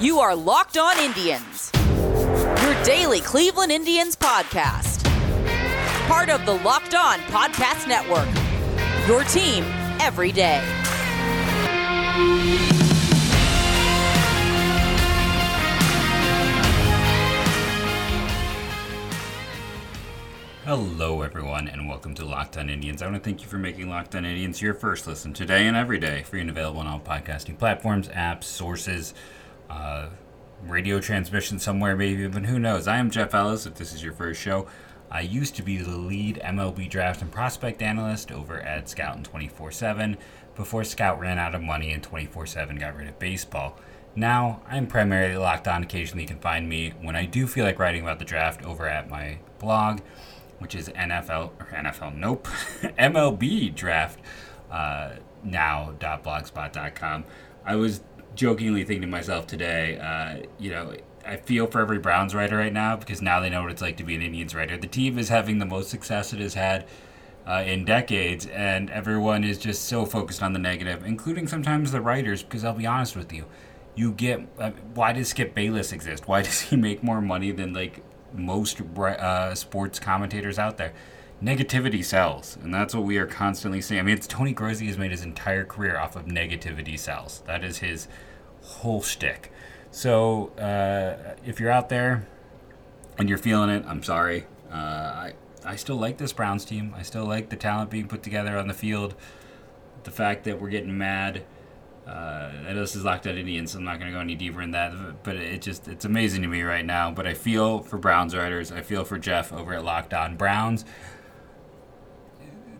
You are Locked On Indians, your daily Cleveland Indians podcast. Part of the Locked On Podcast Network, your team every day. Hello, everyone, and welcome to Locked On Indians. I want to thank you for making Locked On Indians your first listen today and every day, free and available on all podcasting platforms, apps, sources, uh, radio transmission somewhere, maybe even who knows. I am Jeff Ellis. If this is your first show, I used to be the lead MLB draft and prospect analyst over at Scout and 24 7 before Scout ran out of money and 24 7 got rid of baseball. Now, I'm primarily locked on. Occasionally, you can find me when I do feel like writing about the draft over at my blog which is NFL or NFL, nope, MLB draft uh, now.blogspot.com. I was jokingly thinking to myself today, uh, you know, I feel for every Browns writer right now because now they know what it's like to be an Indians writer. The team is having the most success it has had uh, in decades, and everyone is just so focused on the negative, including sometimes the writers. Because I'll be honest with you, you get uh, why does Skip Bayless exist? Why does he make more money than like most uh, sports commentators out there. Negativity sells, and that's what we are constantly seeing. I mean, it's Tony Grossi has made his entire career off of negativity sells. That is his whole shtick. So uh, if you're out there and you're feeling it, I'm sorry. Uh, I I still like this Browns team. I still like the talent being put together on the field. The fact that we're getting mad uh, I know this is locked on Indians, so I'm not going to go any deeper in that. But it just it's amazing to me right now. But I feel for Browns writers. I feel for Jeff over at Locked On Browns.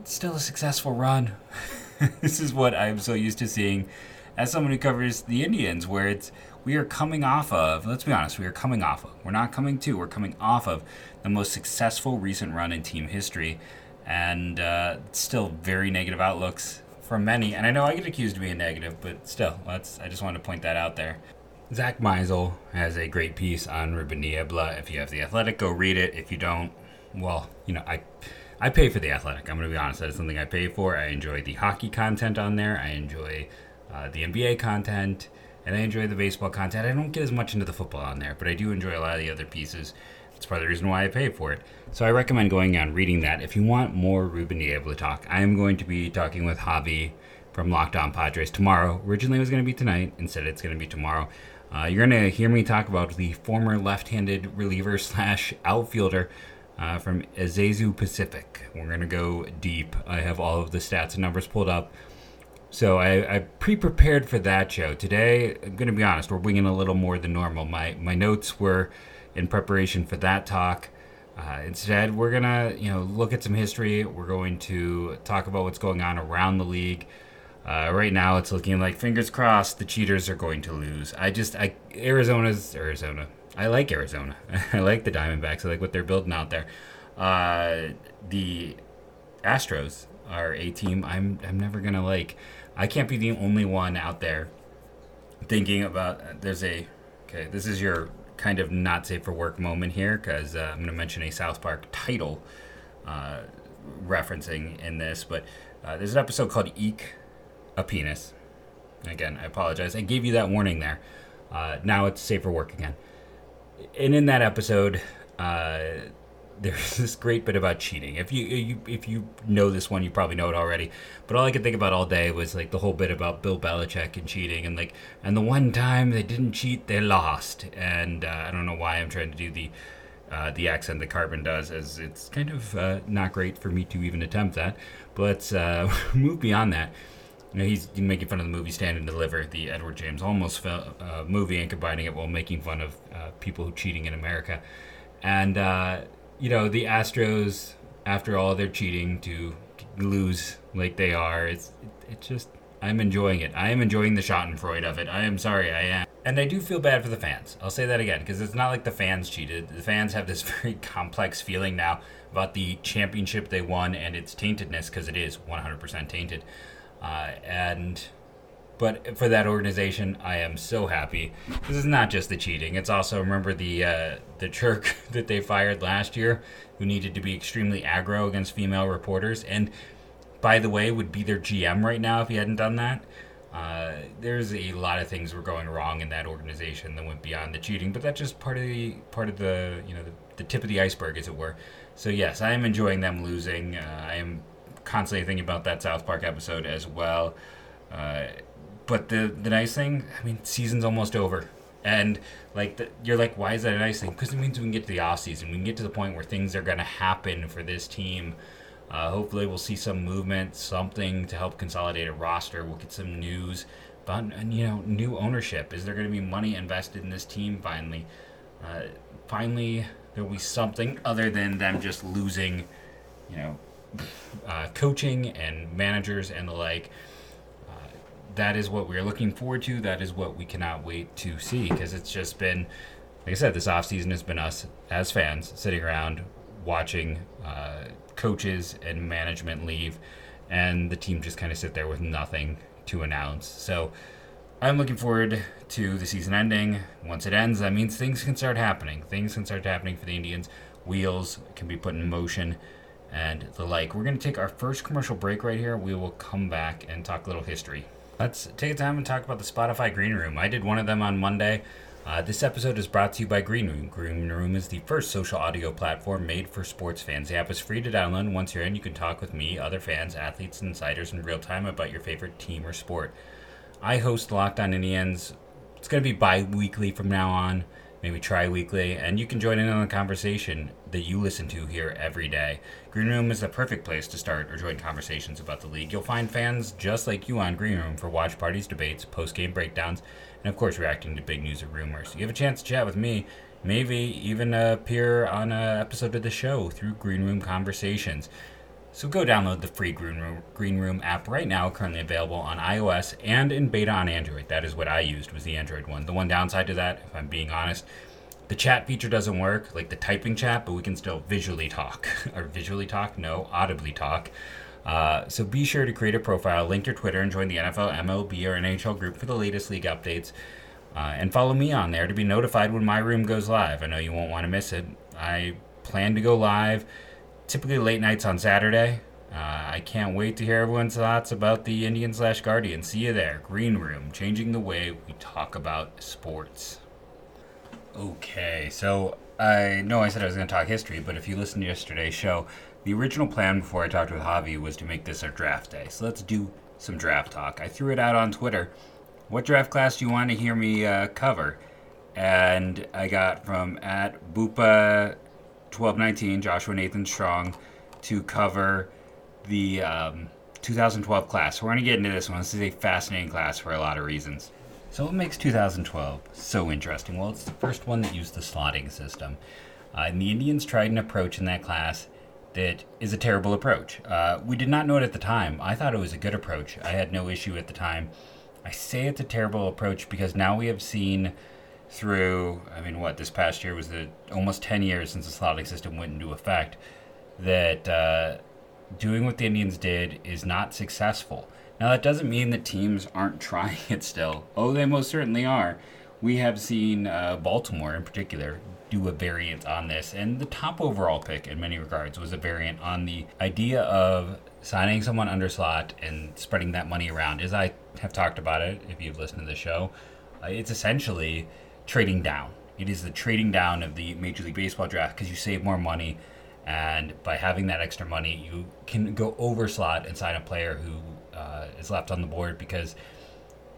Still a successful run. this is what I'm so used to seeing as someone who covers the Indians, where it's we are coming off of. Let's be honest, we are coming off of. We're not coming to. We're coming off of the most successful recent run in team history, and uh, still very negative outlooks from many, and I know I get accused of being negative, but still, let's. I just want to point that out there. Zach Meisel has a great piece on Ruben Niebla. If you have the Athletic, go read it. If you don't, well, you know, I I pay for the Athletic. I'm going to be honest. That is something I pay for. I enjoy the hockey content on there. I enjoy uh, the NBA content, and I enjoy the baseball content. I don't get as much into the football on there, but I do enjoy a lot of the other pieces. That's part of the reason why I pay for it. So I recommend going and reading that. If you want more Ruben Niebla talk, I am going to be talking with Javi from Locked On Padres tomorrow. Originally it was going to be tonight. Instead, it's going to be tomorrow. Uh, you're going to hear me talk about the former left-handed reliever slash outfielder uh, from Azusa Pacific. We're going to go deep. I have all of the stats and numbers pulled up. So I, I pre-prepared for that show. Today, I'm going to be honest, we're winging a little more than normal. My, my notes were in preparation for that talk. Uh, instead, we're gonna you know look at some history. We're going to talk about what's going on around the league. Uh, right now, it's looking like fingers crossed the cheaters are going to lose. I just I Arizona's Arizona. I like Arizona. I like the Diamondbacks. I like what they're building out there. Uh, the Astros are a team I'm I'm never gonna like. I can't be the only one out there thinking about. There's a okay. This is your kind of not safe for work moment here because uh, I'm to mention a South Park title uh, referencing in this, but uh, there's an episode called Eek a Penis. Again, I apologize. I gave you that warning there. Uh, now it's safe for work again. And in that episode, uh, there's this great bit about cheating. If you, you if you know this one, you probably know it already. But all I could think about all day was like the whole bit about Bill Belichick and cheating, and like and the one time they didn't cheat, they lost. And uh, I don't know why I'm trying to do the uh, the accent that Cartman does, as it's kind of uh, not great for me to even attempt that. But uh, move beyond that. You know, he's making fun of the movie Stand and Deliver, the Edward James Olmos uh, movie, and combining it while making fun of uh, people cheating in America. And you know, the Astros, after all their cheating, to lose like they are, it's it, it just I'm enjoying it. I am enjoying the Schadenfreude of it. I am sorry, I am. And I do feel bad for the fans. I'll say that again because it's not like the fans cheated. The fans have this very complex feeling now about the championship they won and its taintedness because it is 100% tainted. Uh, and but for that organization, I am so happy. This is not just the cheating; it's also remember the uh, the jerk that they fired last year, who needed to be extremely aggro against female reporters, and by the way, would be their GM right now if he hadn't done that. Uh, there's a lot of things were going wrong in that organization that went beyond the cheating, but that's just part of the part of the you know the, the tip of the iceberg, as it were. So yes, I am enjoying them losing. Uh, I am constantly thinking about that South Park episode as well. Uh, but the the nice thing, I mean, season's almost over, and like the, you're like, why is that a nice thing? Because it means we can get to the off season. We can get to the point where things are going to happen for this team uh, hopefully, we'll see some movement, something to help consolidate a roster. We'll get some news about you know new ownership. Is there going to be money invested in this team finally? Uh, finally, there will be something other than them just losing, you know, uh, coaching and managers and the like. Uh, that is what we're looking forward to. That is what we cannot wait to see because it's just been, like I said, this offseason has been us as fans sitting around watching uh, coaches and management leave, and the team just kind of sit there with nothing to announce. So I'm looking forward to the season ending. Once it ends, that means things can start happening. Things can start happening for the Indians. Wheels can be put in motion and the like. We're going to take our first commercial break right here. We will come back and talk a little history. Let's take a time and talk about the Spotify Green Room. I did one of them on Monday. Uh, this episode is brought to you by Green Room. Green Room is the first social audio platform made for sports fans. The app is free to download. Once you're in, you can talk with me, other fans, athletes, and insiders in real time about your favorite team or sport. I host Locked On Indians. It's going to be bi weekly from now on, maybe tri weekly, and you can join in on the conversation that you listen to here every day. Green Room is the perfect place to start or join conversations about the league. You'll find fans just like you on Green Room for watch parties, debates, post game breakdowns and of course reacting to big news or rumors. You have a chance to chat with me, maybe even appear on an episode of the show through Green Room Conversations. So go download the free Green Room, Green Room app right now, currently available on iOS and in beta on Android. That is what I used was the Android one. The one downside to that, if I'm being honest, the chat feature doesn't work, like the typing chat, but we can still visually talk. or visually talk? No, audibly talk. Uh, so be sure to create a profile, link your Twitter, and join the NFL, MLB, or NHL group for the latest league updates. Uh, and follow me on there to be notified when my room goes live. I know you won't want to miss it. I plan to go live typically late nights on Saturday. Uh, I can't wait to hear everyone's thoughts about the Indian slash Guardian. See you there. Green Room, changing the way we talk about sports. Okay, so I know I said I was going to talk history, but if you listened to yesterday's show, the original plan before I talked with Javi was to make this our draft day. So let's do some draft talk. I threw it out on Twitter. What draft class do you want to hear me uh, cover? And I got from at Bupa 1219, Joshua Nathan Strong, to cover the um, 2012 class. We're going to get into this one. This is a fascinating class for a lot of reasons. So, what makes 2012 so interesting? Well, it's the first one that used the slotting system. Uh, and the Indians tried an approach in that class that is a terrible approach. Uh, we did not know it at the time. I thought it was a good approach. I had no issue at the time. I say it's a terrible approach because now we have seen through, I mean, what, this past year was the almost 10 years since the slotting system went into effect, that uh, doing what the Indians did is not successful. Now, that doesn't mean that teams aren't trying it still. Oh, they most certainly are. We have seen uh, Baltimore in particular do a variant on this. And the top overall pick, in many regards, was a variant on the idea of signing someone under slot and spreading that money around. As I have talked about it, if you've listened to the show, uh, it's essentially trading down. It is the trading down of the Major League Baseball draft because you save more money. And by having that extra money, you can go over slot and sign a player who uh, is left on the board because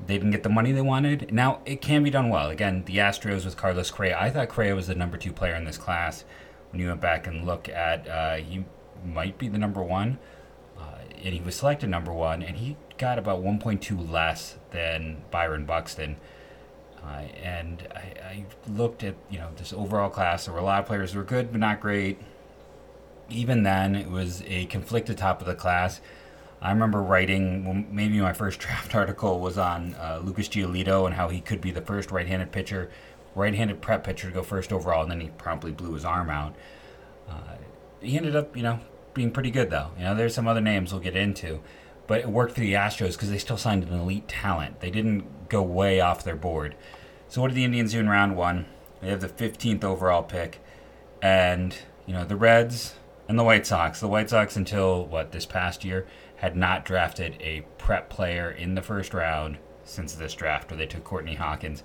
they didn't get the money they wanted. Now it can be done well. Again, the Astros with Carlos Correa. I thought Correa was the number two player in this class. When you went back and look at, uh, he might be the number one, uh, and he was selected number one, and he got about 1.2 less than Byron Buxton. Uh, and I, I, looked at you know this overall class. There were a lot of players who were good but not great. Even then, it was a conflicted top of the class. I remember writing well, maybe my first draft article was on uh, Lucas Giolito and how he could be the first right-handed pitcher, right-handed prep pitcher to go first overall, and then he promptly blew his arm out. Uh, he ended up, you know, being pretty good though. You know, there's some other names we'll get into, but it worked for the Astros because they still signed an elite talent. They didn't go way off their board. So what did the Indians do in round one? They have the 15th overall pick, and you know the Reds and the White Sox. The White Sox until what this past year had not drafted a prep player in the first round since this draft where they took Courtney Hawkins.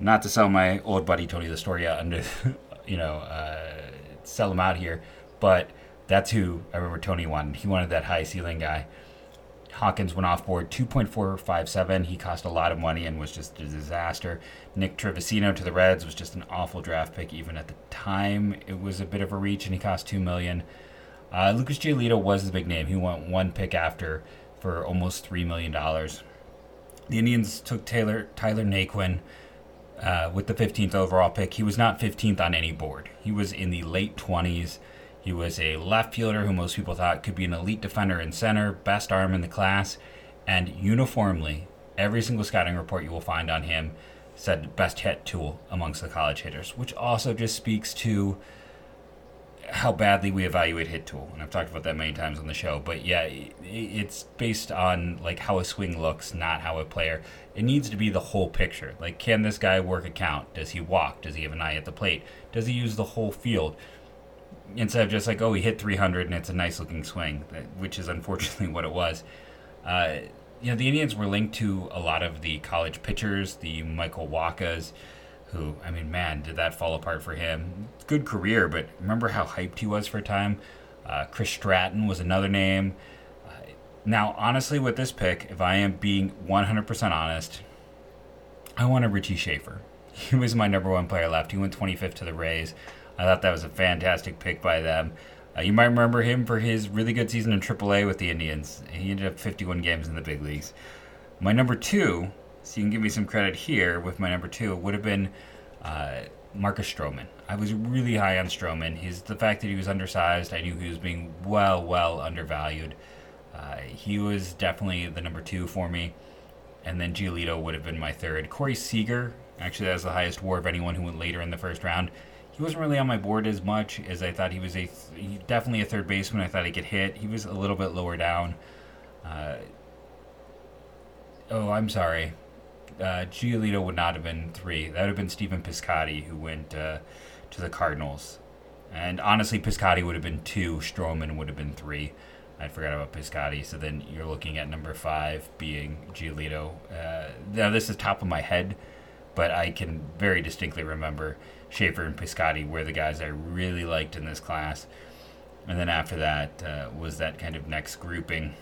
Not to sell my old buddy Tony La Storia under, you know, uh, sell him out here, but that's who I remember Tony wanted. He wanted that high ceiling guy. Hawkins went off board 2.457. He cost a lot of money and was just a disaster. Nick Travieso to the Reds was just an awful draft pick. Even at the time, it was a bit of a reach, and he cost two million. Uh, Lucas Giolito was the big name. He went one pick after for almost three million dollars. The Indians took Taylor Tyler Naquin uh, with the 15th overall pick. He was not 15th on any board. He was in the late 20s. He was a left fielder who most people thought could be an elite defender in center, best arm in the class, and uniformly, every single scouting report you will find on him said best hit tool amongst the college hitters, which also just speaks to how badly we evaluate hit tool. And I've talked about that many times on the show. But yeah, it's based on like how a swing looks, not how a player. It needs to be the whole picture. Like, can this guy work a count? Does he walk? Does he have an eye at the plate? Does he use the whole field? Instead of just like, oh, he hit 300 and it's a nice looking swing, which is unfortunately what it was. Uh, you know, the Indians were linked to a lot of the college pitchers, the Michael Wachas, who, I mean, man, did that fall apart for him. Good career, but remember how hyped he was for a time? Uh, Chris Stratton was another name. Uh, now, honestly, with this pick, if I am being 100% honest, I want a Richie Shaffer. He was my number one player left. He went 25th to the Rays. I thought that was a fantastic pick by them. Uh, you might remember him for his really good season in AAA with the Indians. He ended up 51 games in the big leagues. My number two, so you can give me some credit here with my number two, would have been uh, Marcus Stroman. I was really high on Stroman. His the fact that he was undersized, I knew he was being well, well undervalued. Uh, he was definitely the number two for me, and then Giolito would have been my third. Corey Seager, actually, was the highest WAR of anyone who went later in the first round he wasn't really on my board as much as I thought he was a th- definitely a third baseman. I thought he could hit. He was a little bit lower down. Uh, oh, I'm sorry. Uh, Giolito would not have been three. That would have been Stephen Piscotty who went uh, to the Cardinals. And honestly, Piscotty would have been two. Stroman would have been three. I forgot about Piscotty. So then you're looking at number five being Giolito. Uh, now this is top of my head, but I can very distinctly remember Shaffer and Piscotty were the guys I really liked in this class. And then after that uh, was that kind of next grouping.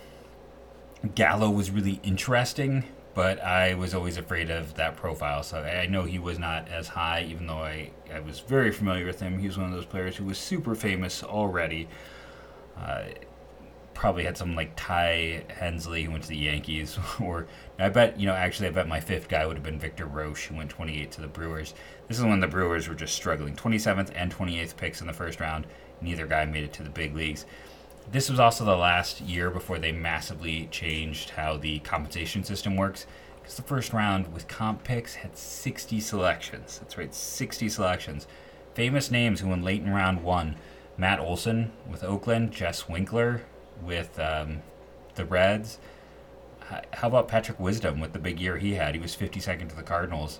Gallo was really interesting, but I was always afraid of that profile. So I know he was not as high, even though I, I was very familiar with him. He was one of those players who was super famous already. Uh, probably had some like Ty Hensley who went to the Yankees, or I bet you know actually I bet my fifth guy would have been Victor Roache who went 28 to the Brewers. This is when the Brewers were just struggling. 27th and 28th picks in the first round. Neither guy made it to the big leagues. This was also the last year before they massively changed how the compensation system works. Because the first round with comp picks had 60 selections. That's right, 60 selections. Famous names who went late in round one Matt Olson with Oakland, Jess Winker with um, the Reds. How about Patrick Wisdom with the big year he had? He was 52nd to the Cardinals.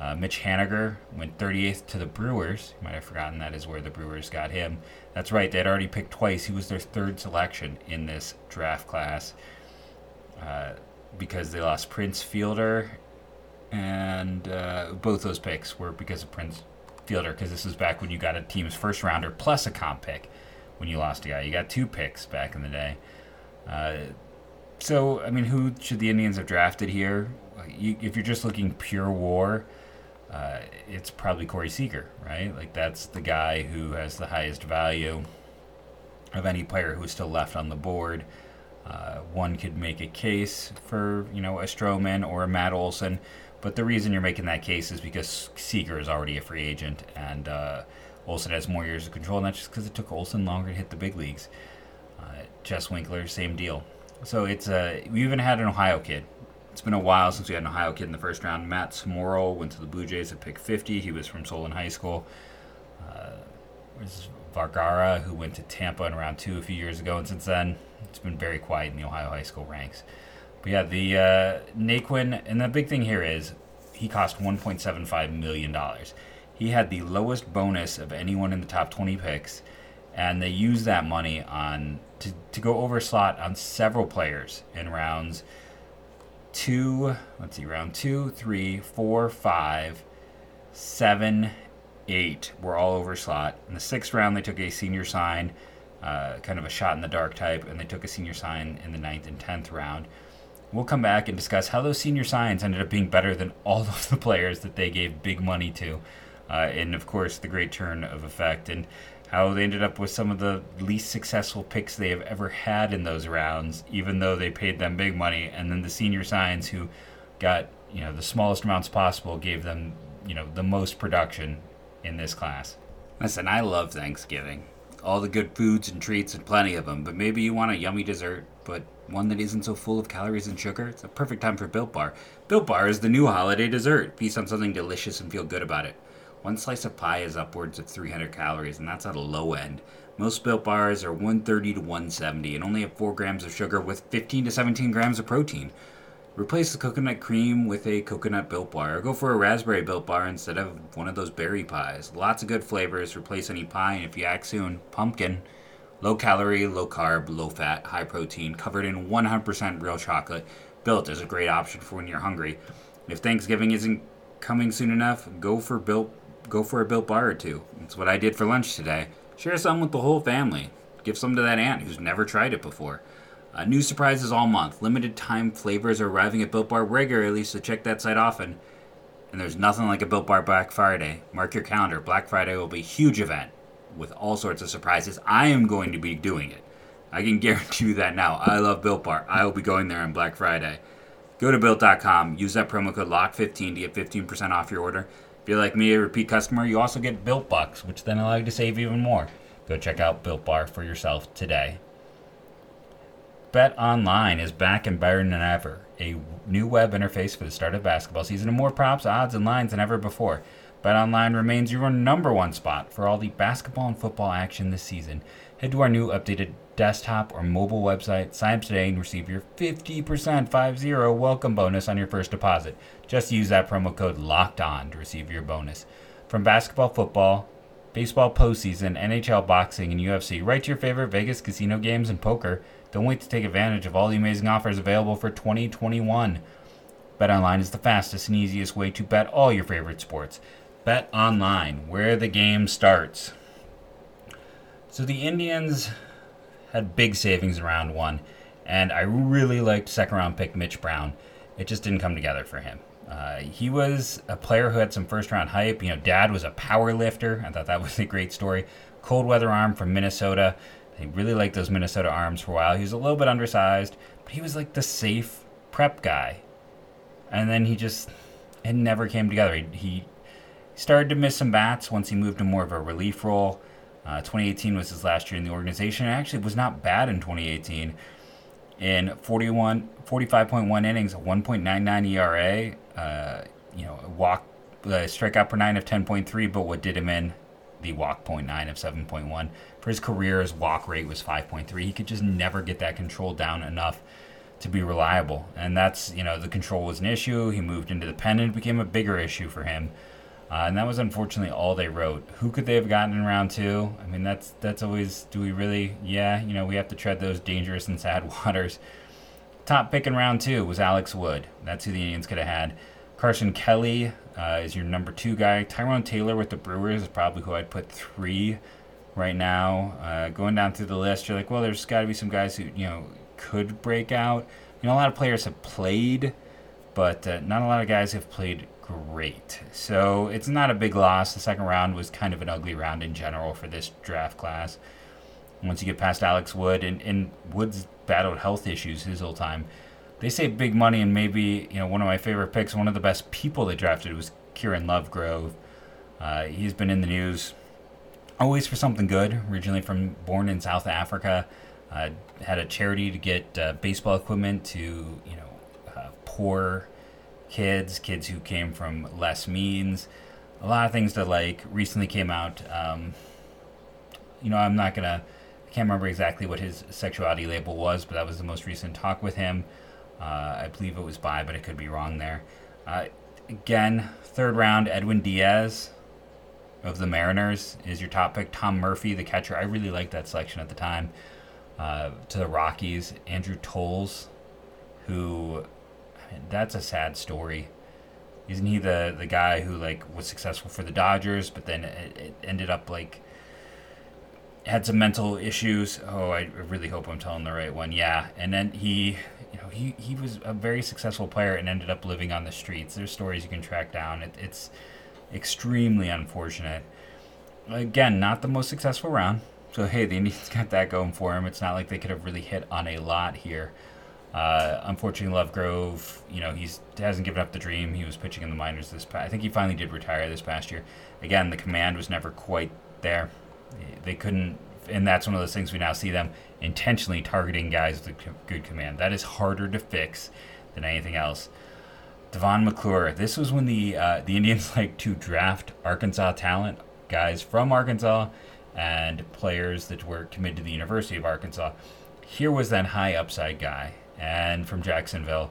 Uh, Mitch Haniger went 38th to the Brewers. You might have forgotten that is where the Brewers got him. That's right, they had already picked twice. He was their third selection in this draft class uh, because they lost Prince Fielder, and uh, both those picks were because of Prince Fielder, because this was back when you got a team's first rounder plus a comp pick when you lost a guy. You got two picks back in the day. Uh, so, I mean, who should the Indians have drafted here? You, if you're just looking pure war, uh, it's probably Corey Seager, right? Like that's the guy who has the highest value of any player who's still left on the board. Uh, one could make a case for you know a Stroman or a Matt Olson, but the reason you're making that case is because Seager is already a free agent and uh, Olson has more years of control, and that's just because it took Olson longer to hit the big leagues. Uh, Jess Winker, same deal. So it's uh, we even had an Ohio kid it's been a while since we had an Ohio kid in the first round. Matt Smoral went to the Blue Jays at pick 50. He was from Solon High School. Uh, Vergara, who went to Tampa in round two a few years ago, and since then, it's been very quiet in the Ohio high school ranks. But yeah, the uh, Naquin, and the big thing here is he cost $1.75 million. He had the lowest bonus of anyone in the top 20 picks, and they used that money on to, to go over slot on several players in rounds two, let's see, round two, three, four, five, seven, eight were all over slot. In the sixth round, they took a senior sign, uh, kind of a shot in the dark type, and they took a senior sign in the ninth and tenth round. We'll come back and discuss how those senior signs ended up being better than all of the players that they gave big money to. Uh, and of course, the great turn of effect, and how they ended up with some of the least successful picks they have ever had in those rounds, even though they paid them big money. And then the senior signs who got you know the smallest amounts possible gave them you know the most production in this class. Listen, I love Thanksgiving. All the good foods and treats and plenty of them, but maybe you want a yummy dessert, but one that isn't so full of calories and sugar? It's a perfect time for Built Bar. Built Bar is the new holiday dessert. Feast on something delicious and feel good about it. One slice of pie is upwards of 300 calories, and that's at a low end. Most built bars are 130 to 170 and only have 4 grams of sugar with 15 to 17 grams of protein. Replace the coconut cream with a coconut built bar, or go for a raspberry built bar instead of one of those berry pies. Lots of good flavors. Replace any pie, and if you act soon, pumpkin. Low calorie, low carb, low fat, high protein, covered in 100% real chocolate. Built is a great option for when you're hungry. If Thanksgiving isn't coming soon enough, go for built go for a built bar or two. That's what I did for lunch today. Share some with the whole family. Give some to that aunt who's never tried it before. Uh, new surprises all month. Limited time flavors are arriving at Built Bar regularly, so check that site often. And there's nothing like a Built Bar Black Friday. Mark your calendar. Black Friday will be a huge event with all sorts of surprises. I am going to be doing it. I can guarantee you that now. I love Built Bar. I will be going there on Black Friday. Go to built.com, use that promo code LOCK15 to get 15% off your order. You're like me, a repeat customer, you also get Built Bucks, which then allow you to save even more. Go check out Built Bar for yourself today. Bet Online is back and better than ever. A new web interface for the start of basketball season and more props, odds, and lines than ever before. Bet Online remains your number one spot for all the basketball and football action this season. Head to our new updated desktop or mobile website, sign up today, and receive your 50% 50 welcome bonus on your first deposit. Just use that promo code LOCKED ON to receive your bonus. From basketball, football, baseball postseason, NHL boxing, and UFC, right to your favorite Vegas casino games and poker. Don't wait to take advantage of all the amazing offers available for 2021. BetOnline is the fastest and easiest way to bet all your favorite sports. Bet Online, where the game starts. So the Indians had big savings in round one, and I really liked second round pick Mitch Brown. It just didn't come together for him. Uh, he was a player who had some first round hype. You know, dad was a power lifter. I thought that was a great story. Cold weather arm from Minnesota. He really liked those Minnesota arms for a while. He was a little bit undersized, but he was like the safe prep guy. And then he just, it never came together. He, he started to miss some bats once he moved to more of a relief role. Uh, 2018 was his last year in the organization. It actually was not bad in 2018. In 41, 45.1 innings, 1.99 ERA, uh, you know, walk, uh, strikeout per nine of 10.3, but what did him in? The walk point nine of 7.1. For his career, his walk rate was 5.3. He could just never get that control down enough to be reliable. And that's, you know, the control was an issue. He moved into the pennant, became a bigger issue for him. Uh, and that was unfortunately all they wrote. Who could they have gotten in round two? I mean, that's that's always. Do we really? Yeah, you know, we have to tread those dangerous and sad waters. Top pick in round two was Alex Wood. That's who the Indians could have had. Carson Kelly uh, is your number two guy. Tyrone Taylor with the Brewers is probably who I'd put three right now. Uh, going down through the list, you're like, well, there's got to be some guys who you know could break out. You know, a lot of players have played, but uh, not a lot of guys have played great. So it's not a big loss. The second round was kind of an ugly round in general for this draft class. Once you get past Alex Wood, and, and Wood's battled health issues his whole time. They say big money, and maybe you know one of my favorite picks, one of the best people they drafted was Kieran Lovegrove. Uh, he's been in the news always for something good. Originally from born in South Africa, uh, had a charity to get uh, baseball equipment to you know uh, poor kids, kids who came from less means. A lot of things that like recently came out. Um, you know, I'm not gonna. I can't remember exactly what his sexuality label was, but that was the most recent talk with him. Uh, I believe it was bi, but it could be wrong there. Uh, again, third round, Edwin Diaz of the Mariners is your top pick. Tom Murphy, the catcher. I really liked that selection at the time. Uh, to the Rockies, Andrew Toles, who that's a sad story. Isn't he the the guy who like was successful for the Dodgers, but then it, it ended up like had some mental issues. Oh, I really hope I'm telling the right one. Yeah, and then he, you know, he he was a very successful player and ended up living on the streets. There's stories you can track down. It, it's extremely unfortunate. Again, not the most successful round. So hey, the Indians got that going for him. It's not like they could have really hit on a lot here. Uh, unfortunately, Lovegrove, you know, he's hasn't given up the dream. He was pitching in the minors this past. I think he finally did retire this past year. Again, the command was never quite there. They couldn't, and that's one of those things we now see them intentionally targeting guys with good command. That is harder to fix than anything else. D'vone McClure. This was when the uh, the Indians like to draft Arkansas talent, guys from Arkansas, and players that were committed to the University of Arkansas. Here was that high upside guy and from Jacksonville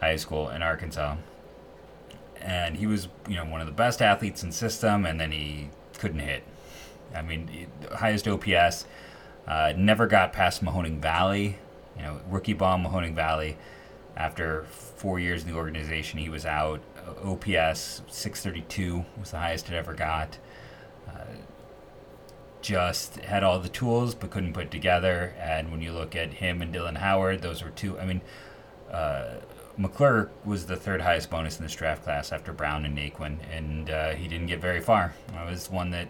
High School in Arkansas. And he was, you know, one of the best athletes in system, and then he couldn't hit. I mean, highest OPS. Uh, never got past Mahoning Valley. You know, rookie ball Mahoning Valley. After four years in the organization, he was out. OPS 632 was the highest it ever got. Just had all the tools but couldn't put together. And when you look at him and Dylan Howard, those were two. I mean, uh, McClure was the third highest bonus in this draft class after Brown and Naquin, and uh, he didn't get very far. It was one that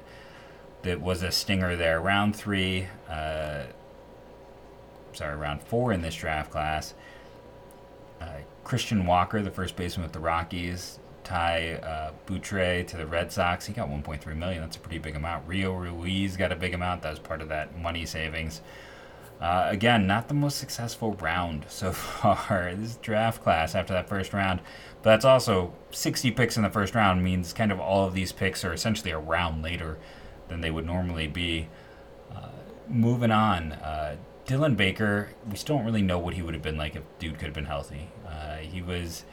that was a stinger there. Round three, uh, sorry, round four in this draft class. Uh, Christian Walker, the first baseman with the Rockies, Ty uh, Buttrey to the Red Sox. He got 1.3 million. That's a pretty big amount. Rio Ruiz got a big amount. That was part of that money savings. Uh, again, not the most successful round so far. This draft class after that first round, but that's also 60 picks in the first round means kind of all of these picks are essentially a round later than they would normally be. Uh, moving on, uh, Dylan Baker. We still don't really know what he would have been like if dude could have been healthy. Uh, he was.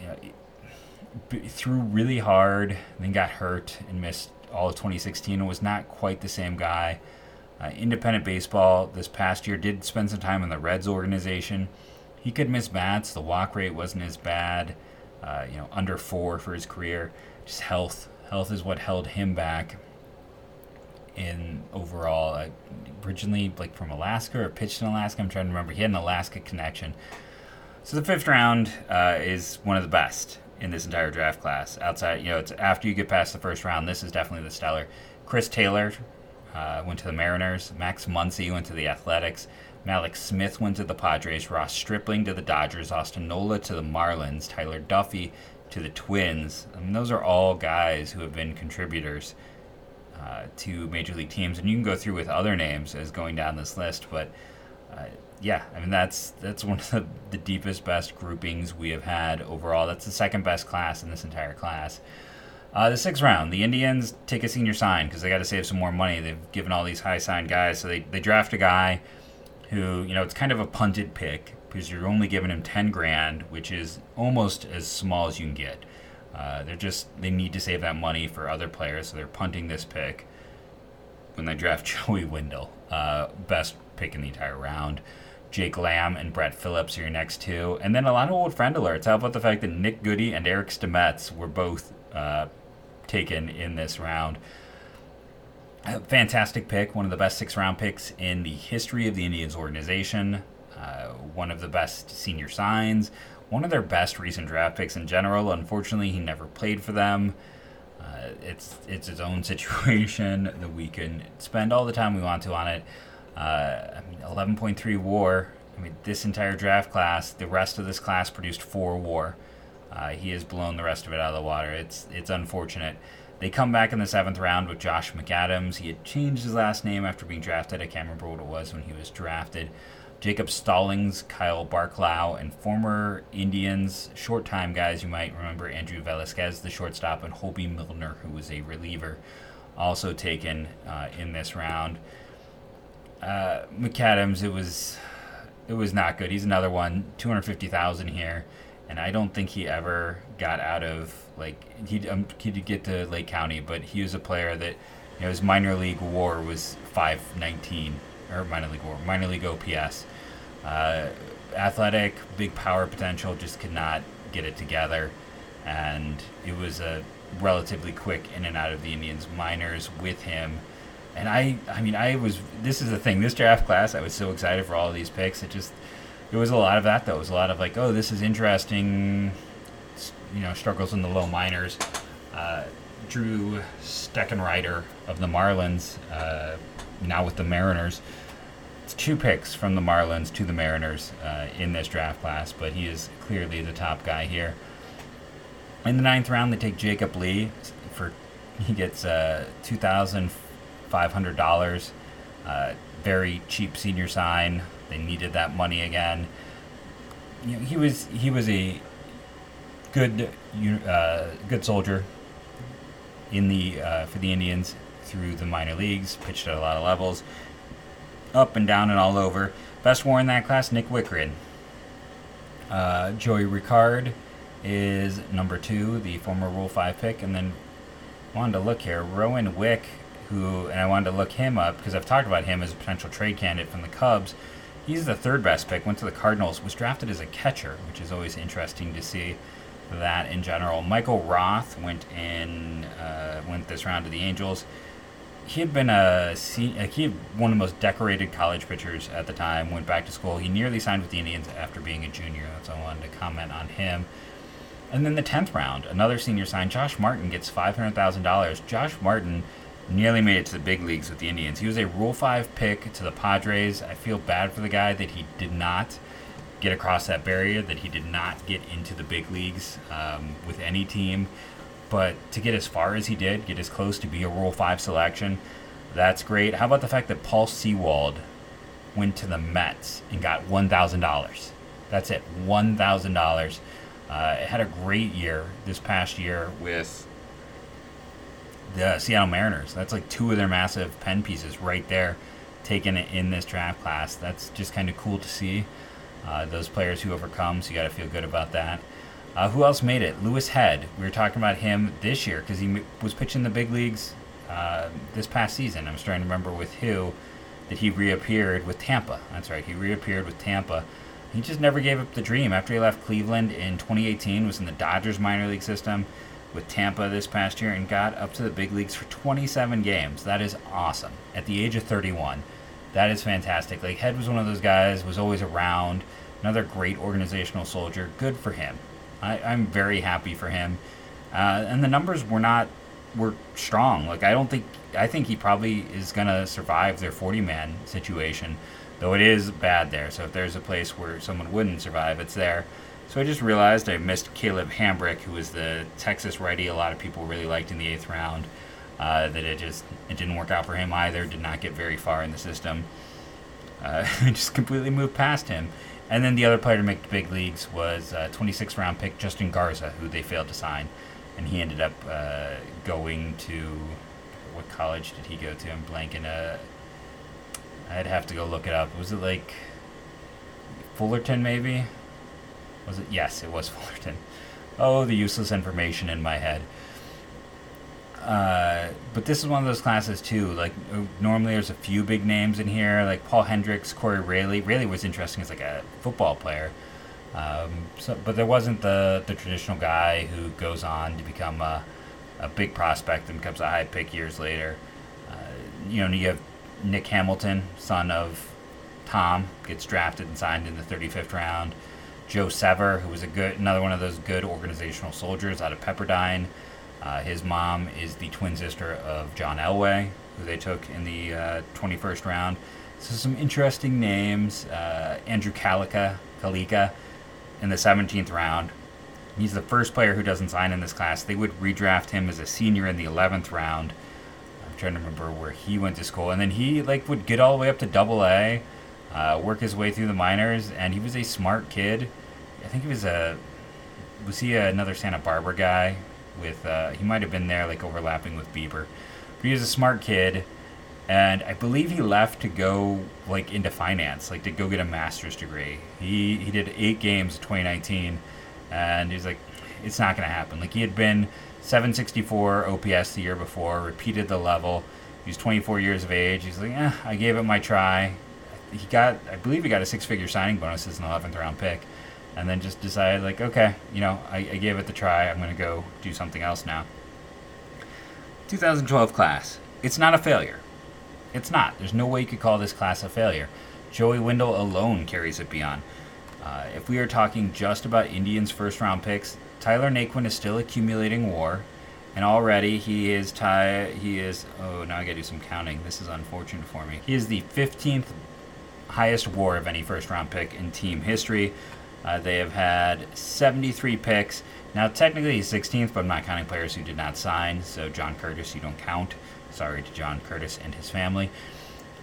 You know, threw really hard, then got hurt and missed all of 2016 and was not quite the same guy. Uh, independent baseball this past year did spend some time in the Reds organization. He could miss bats. The walk rate wasn't as bad. Uh, you know, under four for his career. Just health. Health is what held him back. In overall, uh, originally like from Alaska or pitched in Alaska. I'm trying to remember. He had an Alaska connection. So the fifth round uh, is one of the best in this entire draft class. Outside, you know, it's after you get past the first round. This is definitely the stellar. Chris Taylor uh, went to the Mariners. Max Muncy went to the Athletics. Mallex Smith went to the Padres. Ross Stripling to the Dodgers. Austin Nola to the Marlins. Tyler Duffey to the Twins. I mean, those are all guys who have been contributors uh, to major league teams, and you can go through with other names as going down this list, but. Uh, yeah, I mean that's that's one of the, deepest, best groupings we have had overall. That's the second best class in this entire class. Uh, the sixth round, the Indians take a senior sign because they got to save some more money. They've given all these high signed guys, so they, they draft a guy who you know it's kind of a punted pick because you're only giving him ten grand, which is almost as small as you can get. Uh, they're just they need to save that money for other players, so they're punting this pick when they draft Joey Wendle, uh, best pick in the entire round. Jake Lamb and Brett Phillips are your next two. And then a lot of old friend alerts. How about the fact that Nick Goody and Eric Stamets were both uh, taken in this round? A fantastic pick, one of the best six round picks in the history of the Indians organization. Uh, one of the best senior signs, one of their best recent draft picks in general. Unfortunately, he never played for them. Uh, it's it's its own situation that we can spend all the time we want to on it. Uh, I mean, 11.3 WAR. I mean, this entire draft class, the rest of this class produced four WAR. Uh, he has blown the rest of it out of the water. It's it's unfortunate. They come back in the seventh round with Josh McAdams. He had changed his last name after being drafted. I can't remember what it was when he was drafted. Jacob Stallings, Kyle Barraclough, and former Indians short time guys you might remember Andrew Velazquez, the shortstop, and Hoby Milner, who was a reliever, also taken uh, in this round uh, McAdams, it was it was not good. He's another one, two hundred fifty thousand here, and I don't think he ever got out of like he um, he did get to Lake County, but he was a player that you know his minor league WAR was five nineteen or minor league WAR, minor league OPS. Uh, athletic, big power potential, just could not get it together. And it was a relatively quick in and out of the Indians minors with him. And I, I mean, I was. This is the thing. This draft class, I was so excited for all of these picks. It just, it was a lot of that though. It was a lot of like, oh, this is interesting. You know, struggles in the low minors. Uh, Drew Steckenrider of the Marlins, uh, now with the Mariners. It's two picks from the Marlins to the Mariners uh, in this draft class, but he is clearly the top guy here. In the ninth round, they take Jacob Lee for he gets uh, two thousand five hundred dollars. Uh, very cheap senior sign. They needed that money again. You know, he was he was a good uh, good soldier in the uh, for the Indians through the minor leagues. Pitched at a lot of levels, up and down and all over. Best war in that class, Nick Wittgren. Uh, Joey Rickard is number two, the former Rule 5 pick. And then wanted to look here, Rowan Wick, who, and I wanted to look him up because I've talked about him as a potential trade candidate from the Cubs. He's the third best pick, went to the Cardinals, was drafted as a catcher, which is always interesting to see that in general. Michael Roth went in, uh, went this round to the Angels. He had been a he had one of the most decorated college pitchers at the time. Went back to school. He nearly signed with the Indians after being a junior. So I wanted to comment on him. And then the 10th round, another senior sign, Josh Martin gets $500,000. Josh Martin nearly made it to the big leagues with the Indians. He was a Rule 5 pick to the Padres. I feel bad for the guy that he did not get across that barrier, that he did not get into the big leagues um, with any team. But to get as far as he did, get as close to be a Rule 5 selection, that's great. How about the fact that Paul Sewald went to the Mets and got $1,000? That's it, $1,000 uh, had a great year this past year with the Seattle Mariners. That's like two of their massive pen pieces right there, taken in this draft class. That's just kind of cool to see. Uh, those players who overcome, so you got to feel good about that. Uh, who else made it? Louis Head. We were talking about him this year because he was pitching the big leagues uh, this past season. I'm trying to remember with who that he reappeared with Tampa. That's right, he reappeared with Tampa he just never gave up the dream. After he left Cleveland in 2018, was in the Dodgers minor league system with Tampa this past year and got up to the big leagues for 27 games. That is awesome. At the age of 31, that is fantastic. Like Head was one of those guys, was always around. Another great organizational soldier. Good for him. I, am very happy for him. Uh, and the numbers were not were strong. Like I don't think I think he probably is gonna survive their 40 man situation though it is bad there. So if there's a place where someone wouldn't survive, it's there. So I just realized I missed Caleb Hamrick, who was the Texas righty a lot of people really liked in the eighth round. Uh, that it just it didn't work out for him either. Did not get very far in the system. Uh, just completely moved past him. And then the other player to make the big leagues was uh, 26th round pick Justin Garza, who they failed to sign, and he ended up uh, going to what college did he go to? I'm blanking. Uh, I'd have to go look it up. Was it like Fullerton, maybe? Was it? Yes, it was Fullerton. Oh, the useless information in my head. Uh, but this is one of those classes too. Like normally, there's a few big names in here, like Paul Hendricks, Corey Raley. Raley was interesting as like a football player. Um, so, but there wasn't the the traditional guy who goes on to become a, a big prospect and becomes a high pick years later. Uh, you know, you have Nick Hamilton, son of Tom, gets drafted and signed in the 35th round. Joe Sever, who was a good another one of those good organizational soldiers out of Pepperdine. Uh, his mom is the twin sister of John Elway, who they took in the uh, 21st round. So some interesting names. Uh, Andrew Calica, Calica in the 17th round. He's the first player who doesn't sign in this class. They would redraft him as a senior in the 11th round trying to remember where he went to school, and then he like would get all the way up to Double A, uh, work his way through the minors, and he was a smart kid. I think he was a was he another Santa Barbara guy with uh, he might have been there like overlapping with Bieber, but he was a smart kid, and I believe he left to go like into finance, like to go get a master's degree. He he did eight games in 2019, and he's like, it's not gonna happen. Like he had been 764 OPS the year before, repeated the level. He's 24 years of age. He's like, eh, I gave it my try. He got, I believe he got a six-figure signing bonus as an 11th round pick, and then just decided like, okay, you know, I, I gave it the try. I'm going to go do something else now. 2012 class. It's not a failure. It's not. There's no way you could call this class a failure. Joey Wendle alone carries it beyond. Uh, if we are talking just about Indians' first round picks, Tyler Naquin is still accumulating WAR, and already he is tie. He is. Oh, now I got to do some counting. This is unfortunate for me. He is the 15th highest WAR of any first round pick in team history. Uh, they have had 73 picks. Now, technically, he's 16th, but I'm not counting players who did not sign. So, John Curtis, you don't count. Sorry to John Curtis and his family.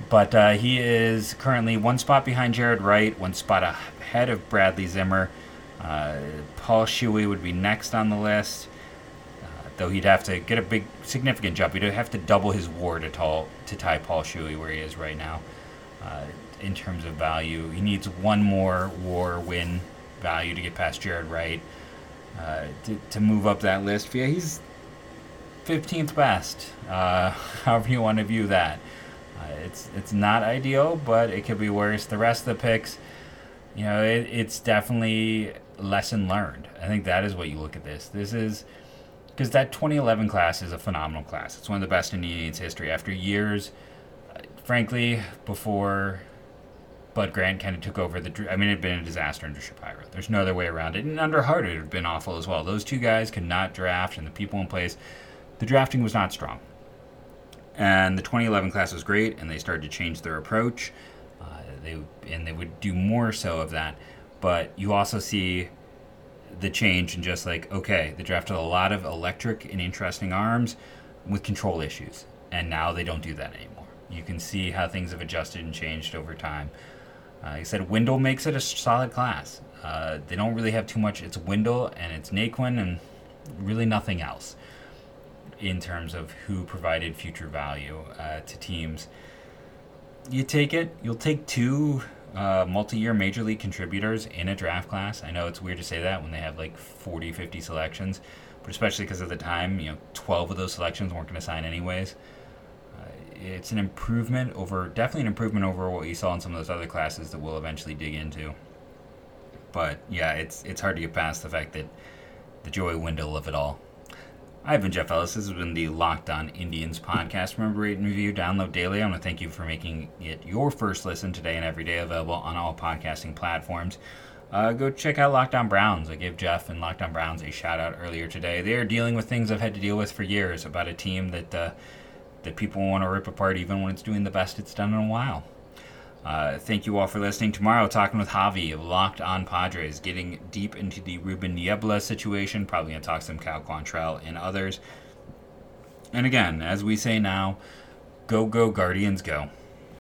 But uh, he is currently one spot behind Jaret Wright, one spot ahead of Bradley Zimmer. Uh, Paul Shuey would be next on the list, uh, though he'd have to get a big, significant jump. He'd have to double his WAR to, tall, to tie Paul Shuey where he is right now uh, in terms of value. He needs one more WAR win value to get past Jaret Wright uh, to, to move up that list. Yeah, he's 15th best, uh, however you want to view that. Uh, it's it's not ideal, but it could be worse. The rest of the picks, you know, it, it's definitely lesson learned. I think that is what you look at this. This is because that 2011 class is a phenomenal class. It's one of the best in the Indians history. After years, frankly, before Brad Grant kind of took over the. I mean, it had been a disaster under Shapiro. There's no other way around it. And under Hart, it had been awful as well. Those two guys could not draft, and the people in place, the drafting was not strong. And the 2011 class was great, and they started to change their approach. Uh, they and they would do more so of that. But you also see the change in just like okay, they drafted a lot of electric and interesting arms with control issues, and now they don't do that anymore. You can see how things have adjusted and changed over time. Uh, he said Wendle makes it a solid class. Uh, they don't really have too much. It's Wendle and it's Naquin and really nothing else in terms of who provided future value uh, to teams. You take it, you'll take two uh, multi year major league contributors in a draft class. I know it's weird to say that when they have like 40, 50 selections, but especially because of the time, you know, 12 of those selections weren't going to sign anyways. Uh, it's an improvement over, definitely an improvement over what you saw in some of those other classes that we'll eventually dig into. But yeah, it's it's hard to get past the fact that the Joey Wendle of it all I've been Jeff Ellis. This has been the Locked On Indians podcast. Remember, rate and review, download daily. I want to thank you for making it your first listen today and every day, available on all podcasting platforms. Uh, go check out Locked On Browns. I gave Jeff and Locked On Browns a shout out earlier today. They are dealing with things I've had to deal with for years about a team that uh, that people want to rip apart, even when it's doing the best it's done in a while. Uh, thank you all for listening. Tomorrow, talking with Javi Locked On Padres, getting deep into the Ruben Niebla situation. Probably going to talk some Cal Quantrill and others. And again, as we say now, go, go, Guardians, go.